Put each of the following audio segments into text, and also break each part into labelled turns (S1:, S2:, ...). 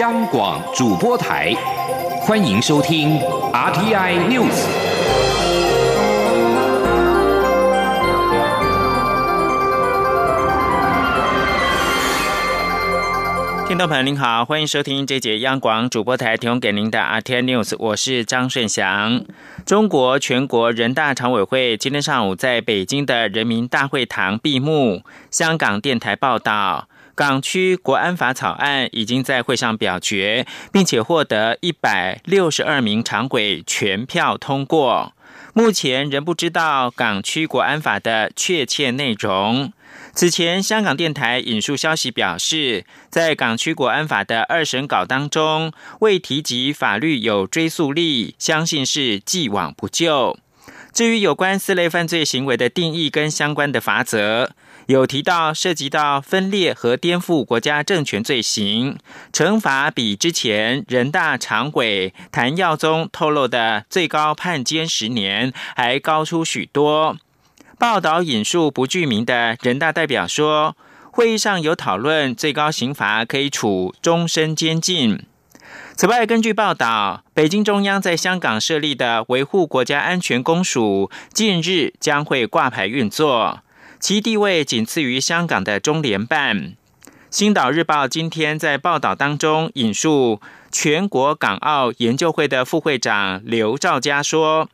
S1: 央广主播台，欢迎收听 RTI News。
S2: 听众朋友您好，欢迎收听这节央广主播台提供给您的 RTI News，我是张顺祥。中国全国人大常委会今天上午在北京的人民大会堂闭幕。香港电台报道。港区国安法草案已经在会上表决，并且获得一百六十二名常委全票通过。目前仍不知道港区国安法的确切内容。此前，香港电台引述消息表示，在港区国安法的二审稿当中，未提及法律有追溯力，相信是既往不咎。至于有关四类犯罪行为的定义跟相关的法则。有提到涉及到分裂和颠覆国家政权罪行，惩罚比之前人大常委谭耀宗透露的最高判监十年还高出许多。报道引述不具名的人大代表说，会议上有讨论最高刑罚可以处终身监禁。此外，根据报道，北京中央在香港设立的维护国家安全公署近日将会挂牌运作。其地位仅次于香港的中联办。《星岛日报》今天在报道当中引述全国港澳研究会的副会长刘兆佳说，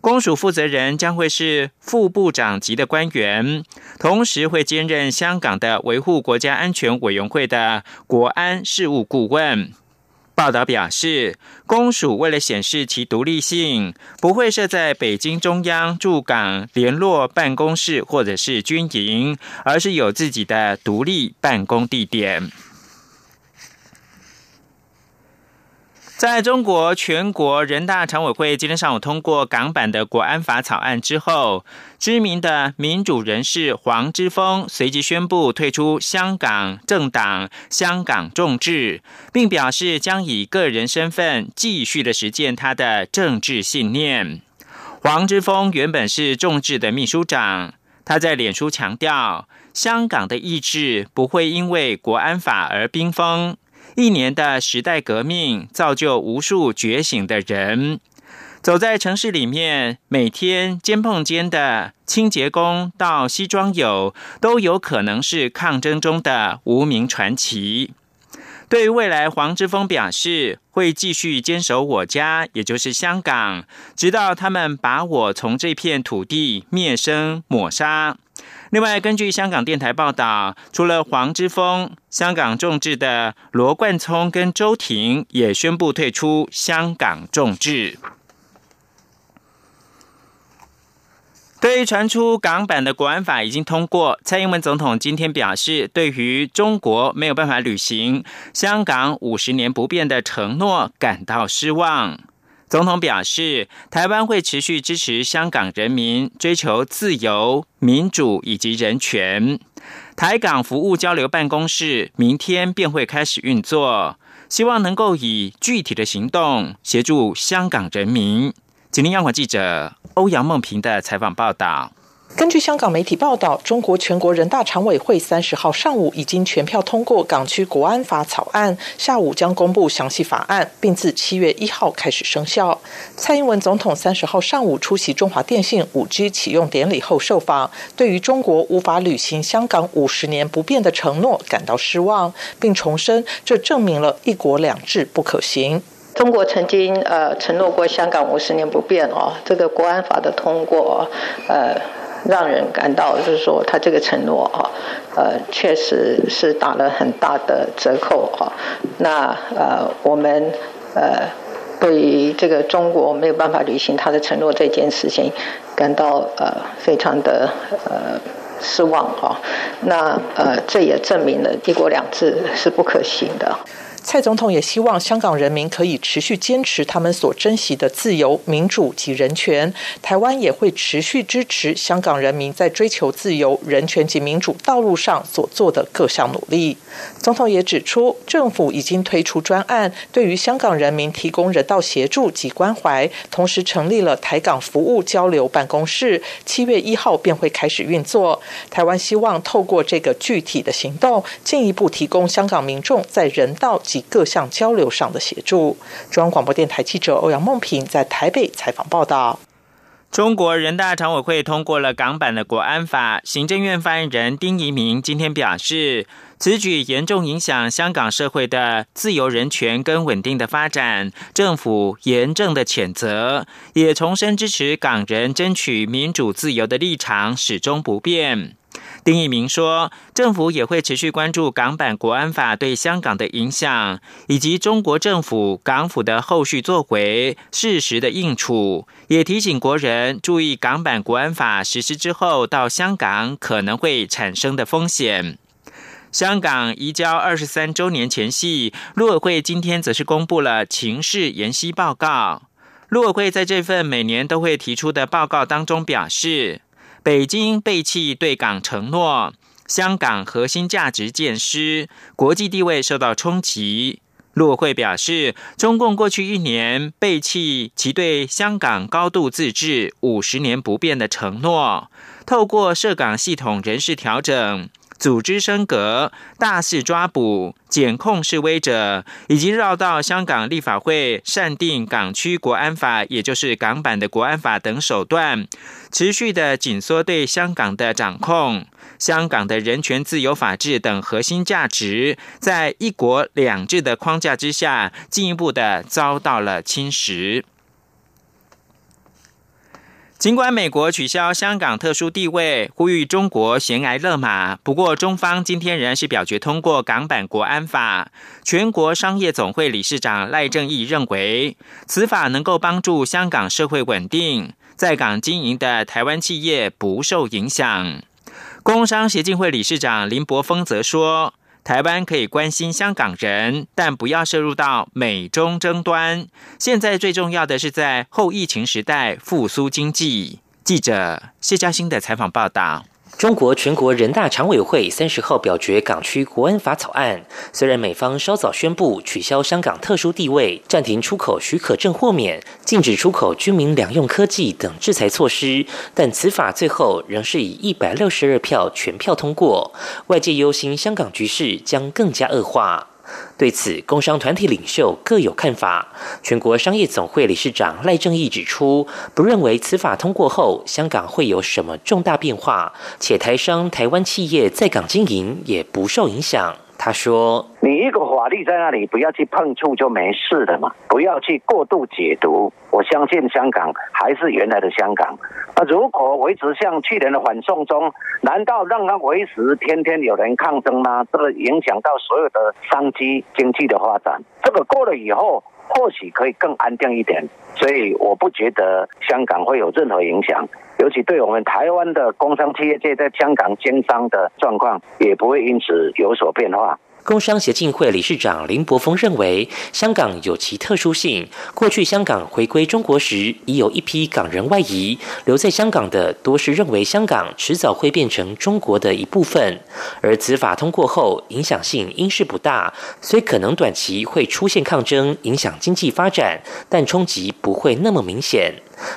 S2: 公署负责人将会是副部长级的官员，同时会兼任香港的维护国家安全委员会的国安事务顾问。报道表示，公署为了显示其独立性，不会设在北京中央驻港联络办公室或者是军营，而是有自己的独立办公地点。在中国全国人大常委会今天上午通过港版的国安法草案之后，知名的民主人士黄之锋随即宣布退出香港政党香港众志，并表示将以个人身份继续的实践他的政治信念。黄之锋原本是众志的秘书长，他在脸书强调，香港的意志不会因为国安法而冰封。一年的时代革命造就无数觉醒的人，走在城市里面，每天肩碰肩的清洁工到西装友，都有可能是抗争中的无名传奇。对于未来，黄之锋表示会继续坚守我家，也就是香港，直到他们把我从这片土地灭声抹杀。另外，根据香港电台报道，除了黄之锋，香港众志的罗冠聪跟周婷也宣布退出香港众志。对于传出港版的国安法已经通过，蔡英文总统今天表示，对于中国没有办法履行香港五十年不变的承诺感到失望。总统表示，台湾会持续支持香港人民追求自由、民主以及人权。台港服务交流办公室明天便会开始运作，希望能够以具体的行动协助香港人民。吉林央广记者欧阳梦平的采访报道。
S3: 根据香港媒体报道，中国全国人大常委会三十号上午已经全票通过港区国安法草案，下午将公布详细法案，并自七月一号开始生效。蔡英文总统三十号上午出席中华电信五 G 启用典礼后受访，对于中国无法履行香港五十年不变的承诺感到失望，并重申这证明了一国两制不可行。
S4: 中国曾经呃承诺过香港五十年不变哦，这个国安法的通过呃。让人感到就是说，他这个承诺哈，呃，确实是打了很大的折扣哈。那呃，我们呃，对于这个中国没有办法履行他的承诺这件事情，感到呃非常的呃失望哈。那呃，这也证明了一国两制是不可行的。
S3: 蔡总统也希望香港人民可以持续坚持他们所珍惜的自由、民主及人权。台湾也会持续支持香港人民在追求自由、人权及民主道路上所做的各项努力。总统也指出，政府已经推出专案，对于香港人民提供人道协助及关怀，同时成立了台港服务交流办公室，七月一号便会开始运作。台湾希望透过这个具体的行动，进一步提供香港民众在人道。及各项交流上的协助。中央广播电台记者欧阳梦平在台北采访报道。
S2: 中国人大常委会通过了港版的国安法，行政院发言人丁仪明今天表示，此举严重影响香港社会的自由、人权跟稳定的发展，政府严正的谴责，也重申支持港人争取民主自由的立场始终不变。丁义明说，政府也会持续关注港版国安法对香港的影响，以及中国政府港府的后续作为、适时的应处，也提醒国人注意港版国安法实施之后到香港可能会产生的风险。香港移交二十三周年前夕，陆委会今天则是公布了情势研析报告。陆委会在这份每年都会提出的报告当中表示。北京背弃对港承诺，香港核心价值渐失，国际地位受到冲击。陆委会表示，中共过去一年背弃其对香港高度自治、五十年不变的承诺，透过涉港系统人事调整。组织升格、大肆抓捕、检控示威者，以及绕道香港立法会擅定港区国安法，也就是港版的国安法等手段，持续的紧缩对香港的掌控，香港的人权、自由、法治等核心价值，在一国两制的框架之下，进一步的遭到了侵蚀。尽管美国取消香港特殊地位，呼吁中国悬崖勒马，不过中方今天仍然是表决通过港版国安法。全国商业总会理事长赖正义认为，此法能够帮助香港社会稳定，在港经营的台湾企业不受影响。工商协进会理事长林柏峰则说。台湾可以关心香港人，但不要涉入到美中争端。现在最重要的是在后疫情时代复苏经济。记者谢嘉欣的采访报道。
S5: 中国全国人大常委会三十号表决港区国安法草案。虽然美方稍早宣布取消香港特殊地位、暂停出口许可证豁免、禁止出口居民两用科技等制裁措施，但此法最后仍是以一百六十二票全票通过。外界忧心香港局势将更加恶化。对此，工商团体领袖各有看法。全国商业总会理事长赖正义指出，不认为此法通过后，香港会有什么重大变化，且台商、台湾企业在港经营也不受影响。他说：“你一个法律在那里，不要去碰触就没事了嘛，不要去过度解读。我相信香港还是原来的香港。那如果维持像去年的反送中，难道让它维持天天有人抗争吗？这个影响到所有的商机、经济的发展。这个过了以后，或许可以更安定一点。所以我不觉得香港会有任何影响，尤其对我们台湾的工商企业界在香港经商的状况，也不会因此有所变化。工商协进会理事长林柏峰认为，香港有其特殊性。过去香港回归中国时，已有一批港人外移，留在香港的多是认为香港迟早会变成中国的一部分。而此法通过后，影响性应是不大，虽可能短期会出现抗争，影响经济发展，但冲击不会那么明显。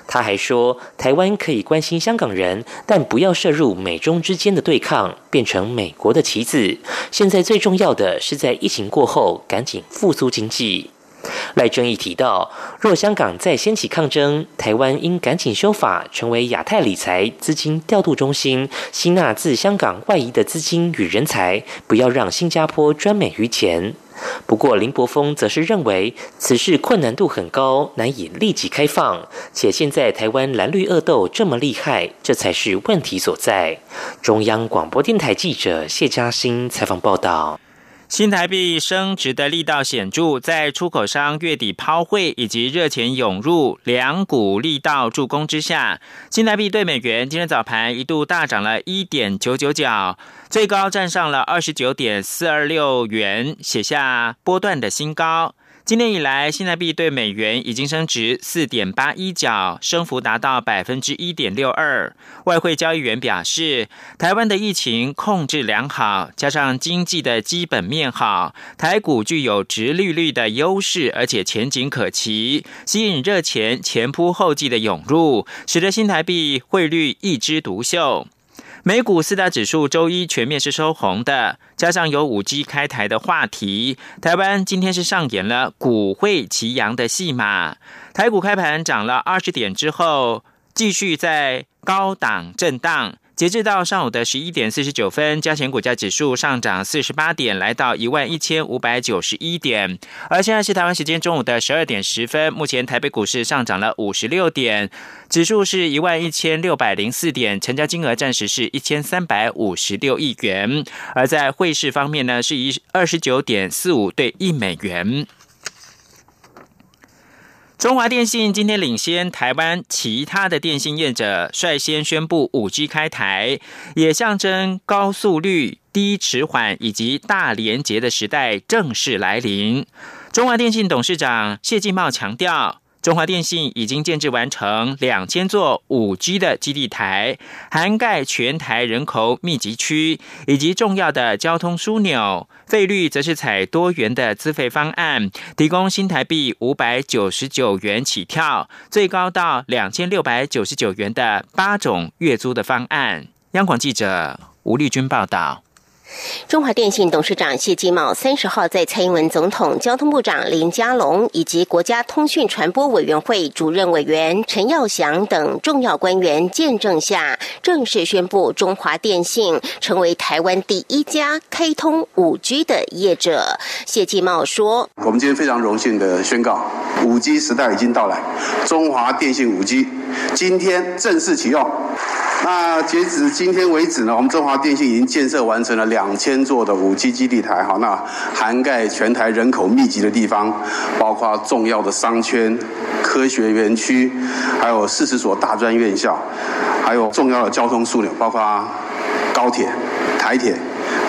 S5: 他还说，台湾可以关心香港人，但不要涉入美中之间的对抗，变成美国的棋子。现在最重要的是在疫情过后赶紧复苏经济。赖正义提到，若香港再掀起抗争，台湾应赶紧修法，成为亚太理财资金调度中心，吸纳自香港外移的资金与人才，不要让新加坡专美于前。不过，林柏峰则是认为此事困难度很高，难以立即开放，且现在台湾蓝绿恶斗这么厉害，这才是问题所在。中央广播电台记者谢嘉欣采访报道。
S2: 新台币升值的力道显著，在出口商月底抛汇以及热钱涌入两股力道助攻之下，新台币对美元今天早盘一度大涨了一点九九角，最高站上了二十九点四二六元，写下波段的新高。今年以来，新台币对美元已经升值四点八一角，升幅达到百分之一点六二。外汇交易员表示，台湾的疫情控制良好，加上经济的基本面好，台股具有直利率的优势，而且前景可期，吸引热钱前仆后继的涌入，使得新台币汇率一枝独秀。美股四大指数周一全面是收红的，加上有五 G 开台的话题，台湾今天是上演了股会齐扬的戏码。台股开盘涨了二十点之后，继续在高档震荡。截至到上午的十一点四十九分，加权股价指数上涨四十八点，来到一万一千五百九十一点。而现在是台湾时间中午的十二点十分，目前台北股市上涨了五十六点，指数是一万一千六百零四点，成交金额暂时是一千三百五十六亿元。而在汇市方面呢，是以二十九点四五对一美元。中华电信今天领先台湾其他的电信业者，率先宣布五 G 开台，也象征高速率、低迟缓以及大连结的时代正式来临。中华电信董事长谢继茂强调。中华电信已经建制完成两千座五 G 的基地台，涵盖全台人口密集区以及重要的交通枢纽。费率则是采多元的资费方案，提供新台币五百九十九元起跳，最高到两千六百九十九元的八种月租的方案。央广记者吴丽君报道。
S6: 中华电信董事长谢金茂三十号在蔡英文总统、交通部长林佳龙以及国家通讯传播委员会主任委员陈耀祥等重要官员见证下，正式宣布中华电信成为台湾第一家开通五 G 的业者。谢金茂说：“
S7: 我们今天非常荣幸的宣告，五 G 时代已经到来，中华电信五 G 今天正式启用。”那截止今天为止呢，我们中华电信已经建设完成了两千座的五 G 基地台，哈，那涵盖全台人口密集的地方，包括重要的商圈、科学园区，还有四十所大专院校，还有重要的交通枢纽，包括高铁、台铁、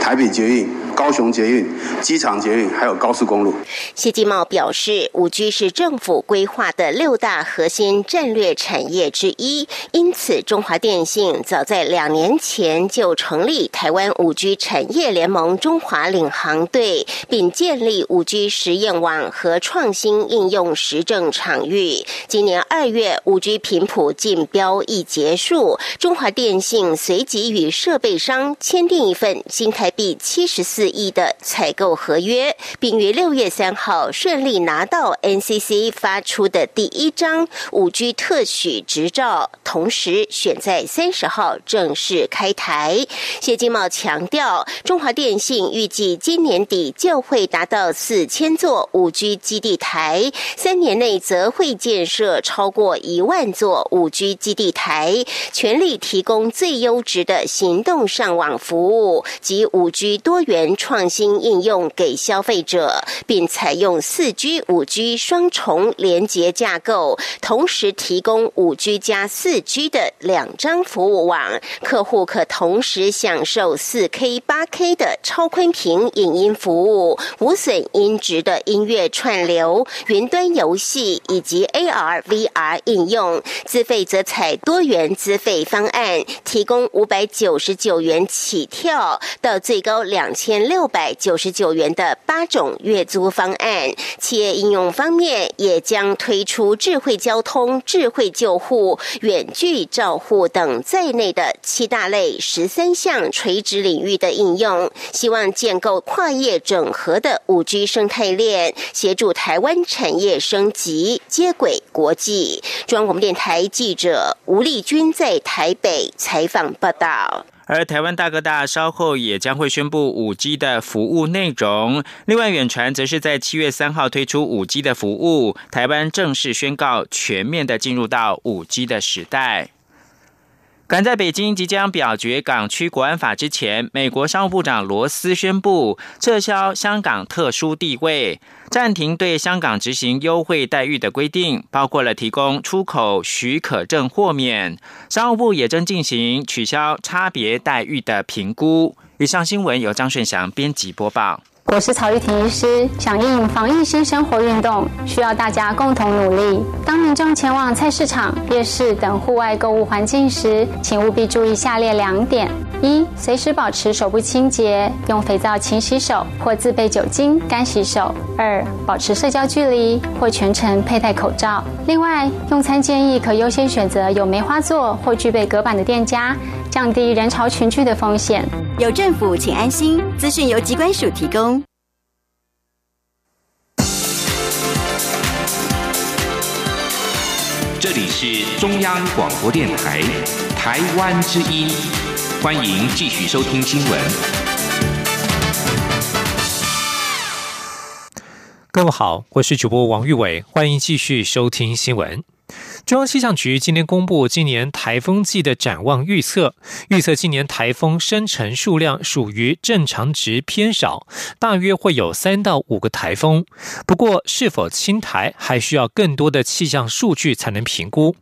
S7: 台北捷运。高雄捷运、机场捷运，还有高速公路。
S6: 谢金茂表示，五 G 是政府规划的六大核心战略产业之一，因此中华电信早在两年前就成立台湾五 G 产业联盟中华领航队，并建立五 G 实验网和创新应用实证场域。今年二月，五 G 频谱竞标一结束，中华电信随即与设备商签订一份新台币七十四。亿的采购合约，并于六月三号顺利拿到 NCC 发出的第一张五 G 特许执照，同时选在三十号正式开台。谢金茂强调，中华电信预计今年底就会达到四千座五 G 基地台，三年内则会建设超过一万座五 G 基地台，全力提供最优质的行动上网服务及五 G 多元。创新应用给消费者，并采用四 G、五 G 双重连接架构，同时提供五 G 加四 G 的两张服务网，客户可同时享受四 K、八 K 的超宽屏影音服务，无损音质的音乐串流、云端游戏以及 AR、VR 应用。资费则采多元资费方案，提供五百九十九元起跳，到最高两千六百九十九元的八种月租方案，企业应用方面也将推出智慧交通、智慧救护、远距照护等在内的七大类十三项垂直领域的应用，希望建构跨业整合的五 G 生态链，协助台湾产业升级，接轨国际。中央广播电台记者吴丽君在台北采访报道。
S2: 而台湾大哥大稍后也将会宣布五 G 的服务内容。另外，远传则是在七月三号推出五 G 的服务，台湾正式宣告全面的进入到五 G 的时代。赶在北京即将表决港区国安法之前，美国商务部长罗斯宣布撤销香港特殊地位，暂停对香港执行优惠待遇的规定，包括了提供出口许可证豁免。商务部也正进行取消差别待遇的评估。以上新闻由张顺祥编辑播报。
S8: 我是曹玉婷医师，响应防疫新生活运动，需要大家共同努力。当民众前往菜市场、夜市等户外购物环境时，请务必注意下列两点：一、随时保持手部清洁，用肥皂勤洗手或自备酒精干洗手；二、保持社交距离或全程佩戴口罩。另外，用餐建议可优先选择有梅花座或具备隔板的店家。降低人潮群聚的风险。
S9: 有政府，请安心。资讯由机关署提供。
S1: 这里是中央广播电台台湾之音，欢迎继续收听新闻。
S10: 各位好，我是主播王玉伟，欢迎继续收听新闻。中央气象局今天公布今年台风季的展望预测，预测今年台风生成数量属于正常值偏少，大约会有三到五个台风。不过，是否侵台还需要更多的气象数据才能评估。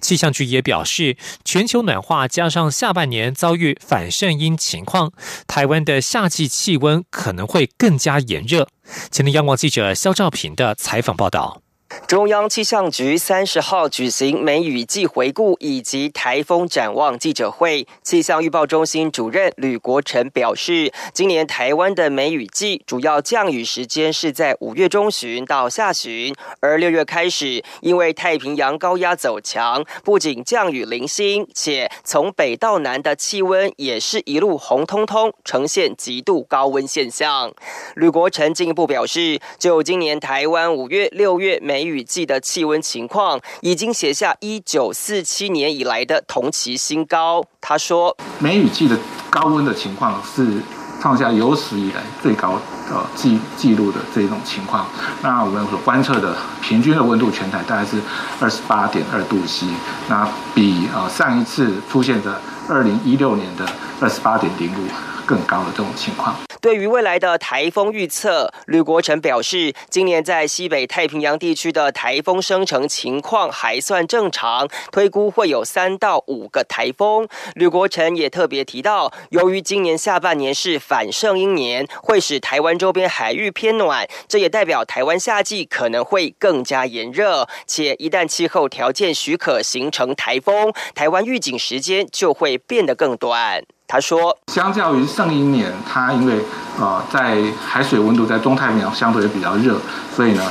S10: 气象局也表示，全球暖化加上下半年遭遇反圣婴情况，台湾的夏季气温可能会更加炎热。前天央广记者肖兆平的采访报道。
S11: 中央气象局三十号举行梅雨季回顾以及台风展望记者会，气象预报中心主任吕国成表示，今年台湾的梅雨季主要降雨时间是在五月中旬到下旬，而六月开始，因为太平洋高压走强，不仅降雨零星，且从北到南的气温也是一路红彤彤，呈现极度高温现象。吕国成进一步表示，就今年台湾五月、六月梅梅雨季的气温情况，已经写下一九四七年以来的同期新高。他说：“
S12: 梅雨季的高温的情况是创下有史以来最高呃记记录的这种情况。那我们所观测的平均的温度，全台大概是二十八点二度 C，那比呃上一次出现的二零一六年的二十八点零五更高的这种情况。”
S11: 对于未来的台风预测，吕国成表示，今年在西北太平洋地区的台风生成情况还算正常，推估会有三到五个台风。吕国成也特别提到，由于今年下半年是反圣婴年，会使台湾周边海域偏暖，这也代表台湾夏季可能会更加炎热，且一旦气候条件许可形成台风，台湾预警时间就会变得更短。他说：“
S12: 相较于上一年，它因为呃在海水温度在中太平洋相对比较热，所以呢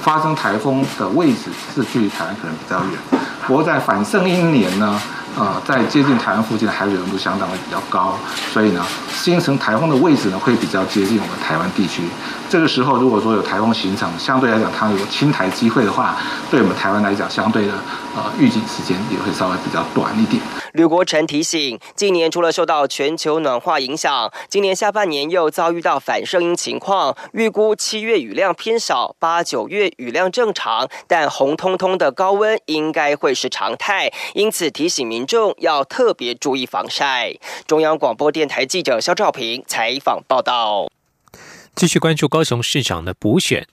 S12: 发生台风的位置是距离台湾可能比较远。不过在反圣一年呢，呃在接近台湾附近的海水温度相当的比较高，所以呢形成台风的位置呢会比较接近我们台湾地区。这个时候如果说有台风形成，相对来讲它有侵台机会的话，对我们台湾来讲，相对的呃预警时间也会稍微比较短一点。”
S11: 吕国成提醒，今年除了受到全球暖化影响，今年下半年又遭遇到反声音情况，预估七月雨量偏少，八九月雨量正常，但红彤彤的高温应该会是常态，因此提醒民众要特别注意防晒。中央广播电台记者肖兆平采访报道。
S10: 继续关注高雄市长的补选。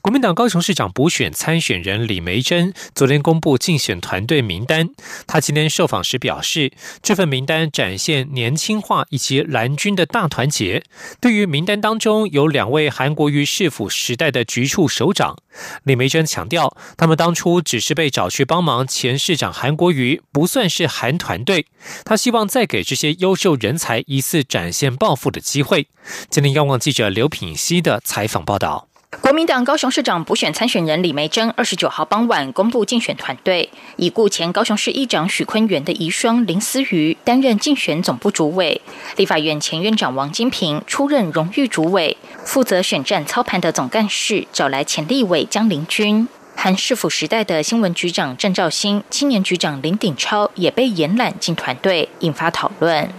S10: 国民党高雄市长补选参选人李梅珍昨天公布竞选团队名单。他今天受访时表示，这份名单展现年轻化以及蓝军的大团结。对于名单当中有两位韩国瑜市府时代的局处首长，李梅珍强调，他们当初只是被找去帮忙前市长韩国瑜，不算是韩团队。他希望再给这些优秀人才一次展现抱负的机会。今天，央望记者刘品熙的采访报道。
S13: 国民党高雄市长补选参选人李梅珍二十九号傍晚公布竞选团队，已故前高雄市议长许坤元的遗孀林思瑜担任竞选总部主委，立法院前院长王金平出任荣誉主委，负责选战操盘的总干事找来前立委江林军，韩市府时代的新闻局长郑兆兴、青年局长林鼎超也被延揽进团队，引发讨论。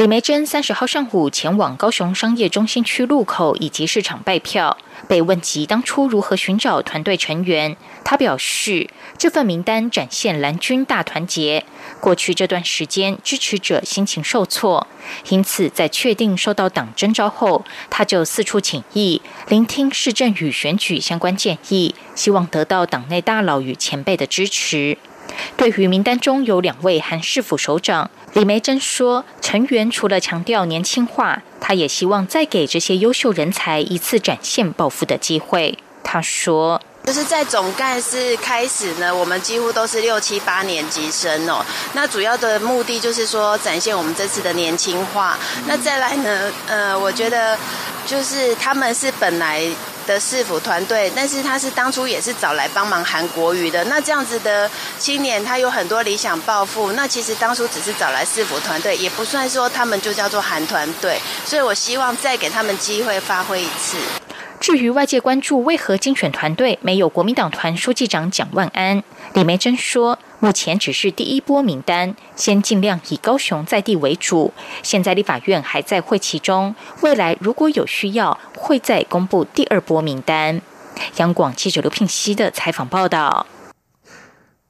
S13: 李梅珍三十号上午前往高雄商业中心区路口以及市场拜票。被问及当初如何寻找团队成员，他表示，这份名单展现蓝军大团结。过去这段时间，支持者心情受挫，因此在确定受到党征召后，他就四处请益，聆听市政与选举相关建议，希望得到党内大佬与前辈的支持。对于名单中有两位韩市府首长，李梅珍说，成员除了强调年轻化，他也希望再给这些优秀人才一次展现抱负的机会。他说，
S14: 就是在总干事开始呢，我们几乎都是六七八年级生哦。那主要的目的就是说，展现我们这次的年轻化。那再来呢，呃，我觉得就是他们是本来。的市府团队，但是他是当初也是找来帮忙韩国瑜的。那这样子的青年，他有很多理想抱负。那其实当初只是找来市府团队，也不算说他们就叫做韩团队。所以我希望再给他们机会发挥一次。
S13: 至于外界关注为何竞选团队没有国民党团书记长蒋万安，李梅珍说，目前只是第一波名单，先尽量以高雄在地为主。现在立法院还在会期中，未来如果有需要，会再公布第二波名单。央广记者刘聘熙的采访报道。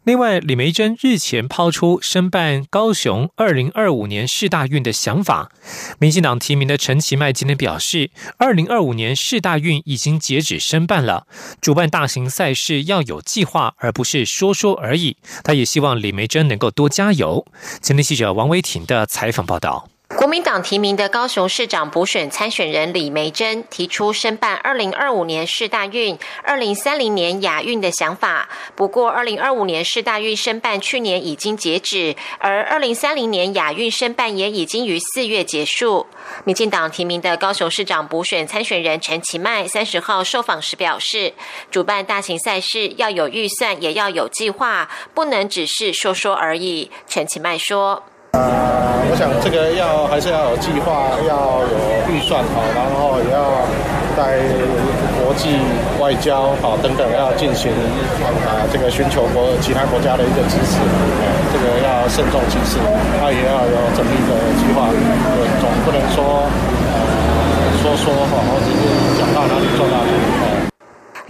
S10: 另外，李梅珍日前抛出申办高雄二零二五年市大运的想法。民进党提名的陈其迈今天表示，二零二五年市大运已经截止申办了，主办大型赛事要有计划，而不是说说而已。他也希望李梅珍能够多加油。今天记者王维婷的采访报道。
S15: 国民党提名的高雄市长补选参选人李梅珍提出申办二零二五年市大运、二零三零年亚运的想法。不过，二零二五年市大运申办去年已经截止，而二零三零年亚运申办也已经于四月结束。民进党提名的高雄市长补选参选人陈其迈三十号受访时表示，主办大型赛事要有预算，也要有计划，不能只是说说而已。陈其迈说。
S16: 呃，我想这个要还是要有计划，要有预算好，然后也要在国际外交好等等要进行啊，这个寻求国其他国家的一个支持，这个要慎重其事，他也要有缜密的计划，总不能说呃说说哈，或者是讲到哪里做到哪里。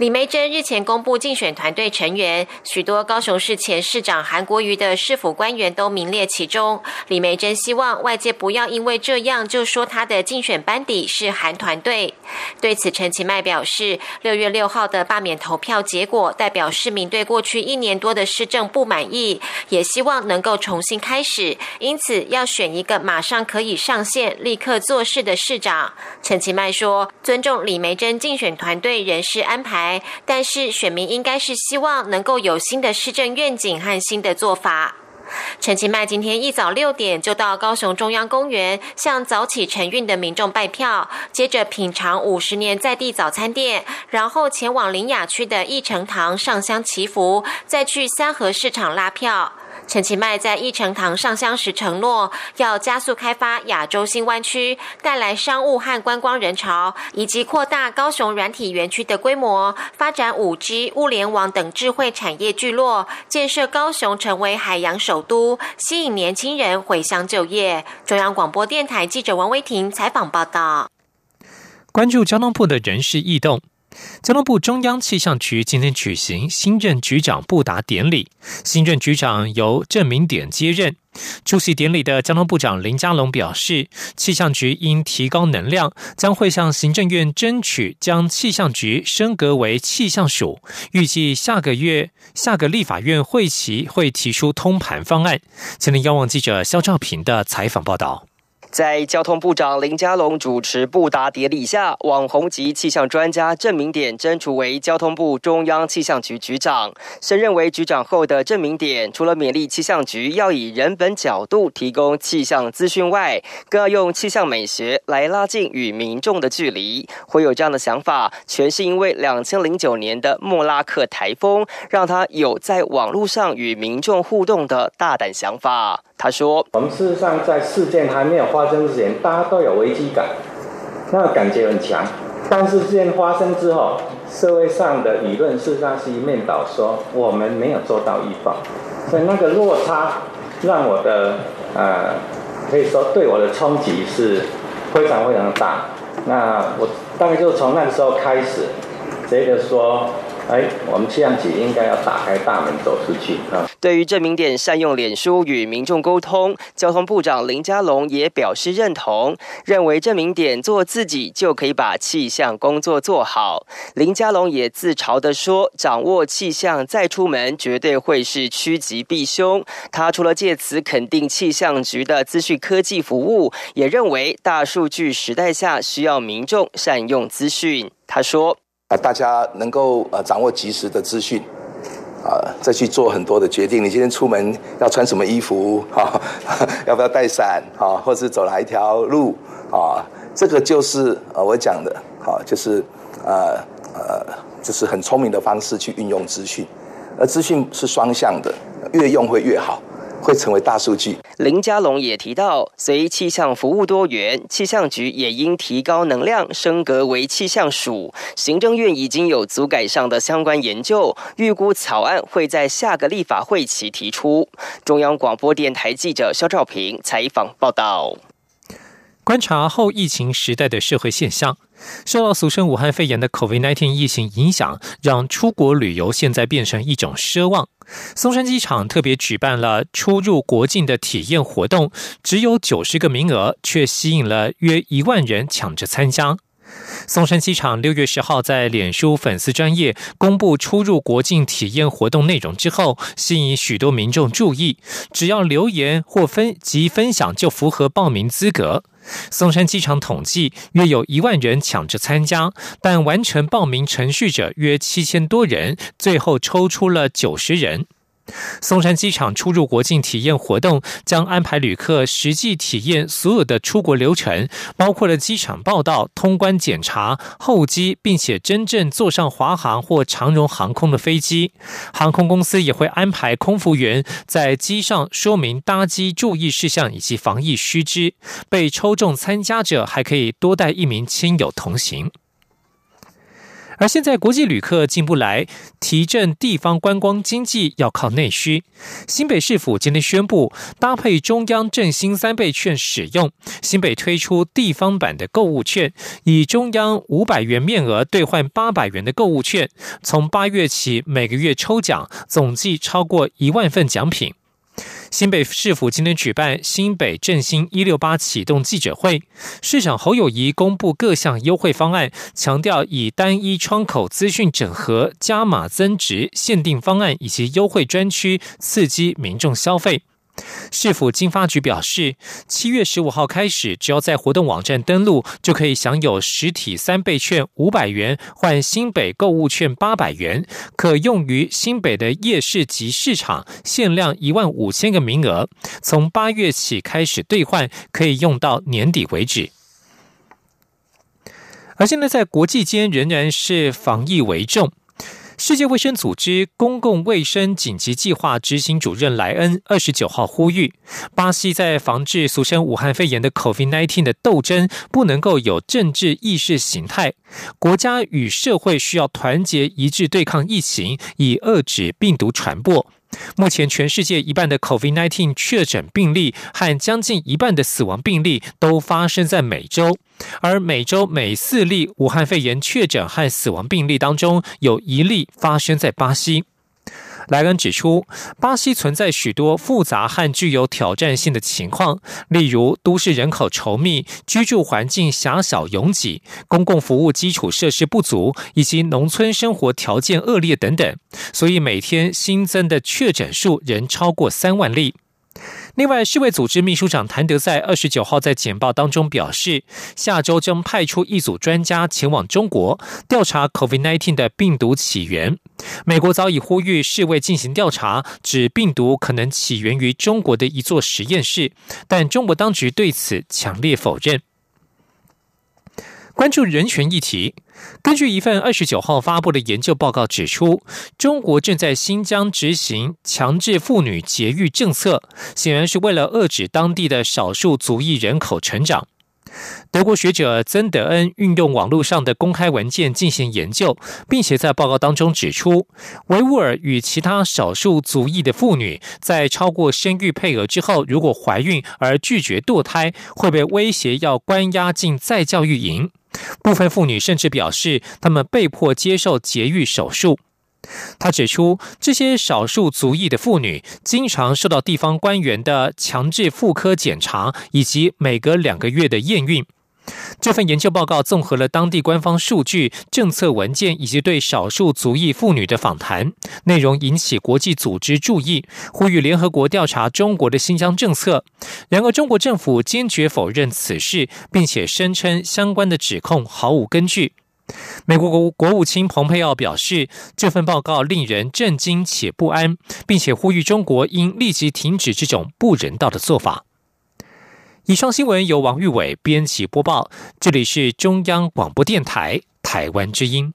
S15: 李梅珍日前公布竞选团队成员，许多高雄市前市长韩国瑜的市府官员都名列其中。李梅珍希望外界不要因为这样就说他的竞选班底是韩团队。对此，陈其迈表示，六月六号的罢免投票结果代表市民对过去一年多的市政不满意，也希望能够重新开始，因此要选一个马上可以上线、立刻做事的市长。陈其迈说，尊重李梅珍竞选团队人事安排。但是选民应该是希望能够有新的市政愿景和新的做法。陈其迈今天一早六点就到高雄中央公园向早起晨运的民众拜票，接着品尝五十年在地早餐店，然后前往林雅区的义成堂上香祈福，再去三河市场拉票。陈其迈在义成堂上香时承诺，要加速开发亚洲新湾区，带来商务和观光人潮，以及扩大高雄软体园区的规模，发展五 G、物联网等智慧产业聚落，建设高雄成为海洋首都，吸引年轻人回乡就业。中央广播电台记者王威婷采访报道。
S10: 关注交通部的人事异动。交通部中央气象局今天举行新任局长布达典礼，新任局长由郑明典接任。出席典礼的交通部长林佳龙表示，气象局应提高能量，将会向行政院争取将气象局升格为气象署。预计下个月下个立法院会期会提出通盘方案。前天，央望记者肖兆平的采访报道。
S11: 在交通部长林佳龙主持布达典礼下，网红级气象专家郑明典征除为交通部中央气象局局长。升任为局长后的郑明典，除了勉励气象局要以人本角度提供气象资讯外，更要用气象美学来拉近与民众的距离。会有这样的想法，全是因为两千零九年的莫拉克台风，让他有在网络上与民众互动的大胆想法。他说：“
S17: 我们事实上在事件还没有发生之前，大家都有危机感，那个感觉很强。但是事件发生之后，社会上的舆论事实上是一面倒，说我们没有做到预防，所以那个落差让我的呃，可以说对我的冲击是非常非常大。那我大概就从那个时候开始，觉得说。”哎，我们气象局应该要打开大门走出去啊！
S11: 对于证明点善用脸书与民众沟通，交通部长林佳龙也表示认同，认为证明点做自己就可以把气象工作做好。林佳龙也自嘲的说：“掌握气象再出门，绝对会是趋吉避凶。”他除了借此肯定气象局的资讯科技服务，也认为大数据时代下需要民众善用资讯。他说。
S18: 啊，大家能够呃掌握及时的资讯，啊，再去做很多的决定。你今天出门要穿什么衣服？哈，要不要带伞？哈，或是走哪一条路？啊，这个就是呃我讲的，好，就是呃呃，就是很聪明的方式去运用资讯，而资讯是双向的，越用会越好。会成为大数据。
S11: 林佳龙也提到，随气象服务多元，气象局也应提高能量，升格为气象署。行政院已经有足改上的相关研究，预估草案会在下个立法会期提出。中央广播电台记者肖照平采访报道。
S10: 观察后疫情时代的社会现象，受到俗称武汉肺炎的 COVID-19 疫情影响，让出国旅游现在变成一种奢望。松山机场特别举办了出入国境的体验活动，只有九十个名额，却吸引了约一万人抢着参加。松山机场六月十号在脸书粉丝专业公布出入国境体验活动内容之后，吸引许多民众注意，只要留言或分及分享就符合报名资格。松山机场统计，约有一万人抢着参加，但完成报名程序者约七千多人，最后抽出了九十人。松山机场出入国境体验活动将安排旅客实际体验所有的出国流程，包括了机场报到、通关检查、候机，并且真正坐上华航或长荣航空的飞机。航空公司也会安排空服员在机上说明搭机注意事项以及防疫须知。被抽中参加者还可以多带一名亲友同行。而现在国际旅客进不来，提振地方观光经济要靠内需。新北市府今天宣布，搭配中央振兴三倍券使用，新北推出地方版的购物券，以中央五百元面额兑换八百元的购物券，从八月起每个月抽奖，总计超过一万份奖品。新北市府今天举办新北振兴一六八启动记者会，市长侯友谊公布各项优惠方案，强调以单一窗口资讯整合、加码增值、限定方案以及优惠专区，刺激民众消费。市府经发局表示，七月十五号开始，只要在活动网站登录，就可以享有实体三倍券五百元换新北购物券八百元，可用于新北的夜市及市场，限量一万五千个名额，从八月起开始兑换，可以用到年底为止。而现在在国际间仍然是防疫为重。世界卫生组织公共卫生紧急计划执行主任莱恩二十九号呼吁，巴西在防治俗称武汉肺炎的 COVID-19 的斗争不能够有政治意识形态，国家与社会需要团结一致对抗疫情，以遏止病毒传播。目前，全世界一半的 COVID-19 确诊病例和将近一半的死亡病例都发生在美洲，而美洲每四例武汉肺炎确诊和死亡病例当中，有一例发生在巴西。莱恩指出，巴西存在许多复杂和具有挑战性的情况，例如都市人口稠密、居住环境狭小拥挤、公共服务基础设施不足，以及农村生活条件恶劣等等。所以，每天新增的确诊数仍超过三万例。另外，世卫组织秘书长谭德赛二十九号在简报当中表示，下周将派出一组专家前往中国调查 COVID-19 的病毒起源。美国早已呼吁世卫进行调查，指病毒可能起源于中国的一座实验室，但中国当局对此强烈否认。关注人权议题。根据一份二十九号发布的研究报告指出，中国正在新疆执行强制妇女节育政策，显然是为了遏制当地的少数族裔人口成长。德国学者曾德恩运用网络上的公开文件进行研究，并且在报告当中指出，维吾尔与其他少数族裔的妇女在超过生育配额之后，如果怀孕而拒绝堕胎，会被威胁要关押进再教育营。部分妇女甚至表示，她们被迫接受节育手术。他指出，这些少数族裔的妇女经常受到地方官员的强制妇科检查，以及每隔两个月的验孕。这份研究报告综合了当地官方数据、政策文件以及对少数族裔妇女的访谈，内容引起国际组织注意，呼吁联合国调查中国的新疆政策。然而，中国政府坚决否认此事，并且声称相关的指控毫无根据。美国国务国务卿蓬佩奥表示，这份报告令人震惊且不安，并且呼吁中国应立即停止这种不人道的做法。以上新闻由王玉伟编辑播报，这里是中央广播电台台湾之音。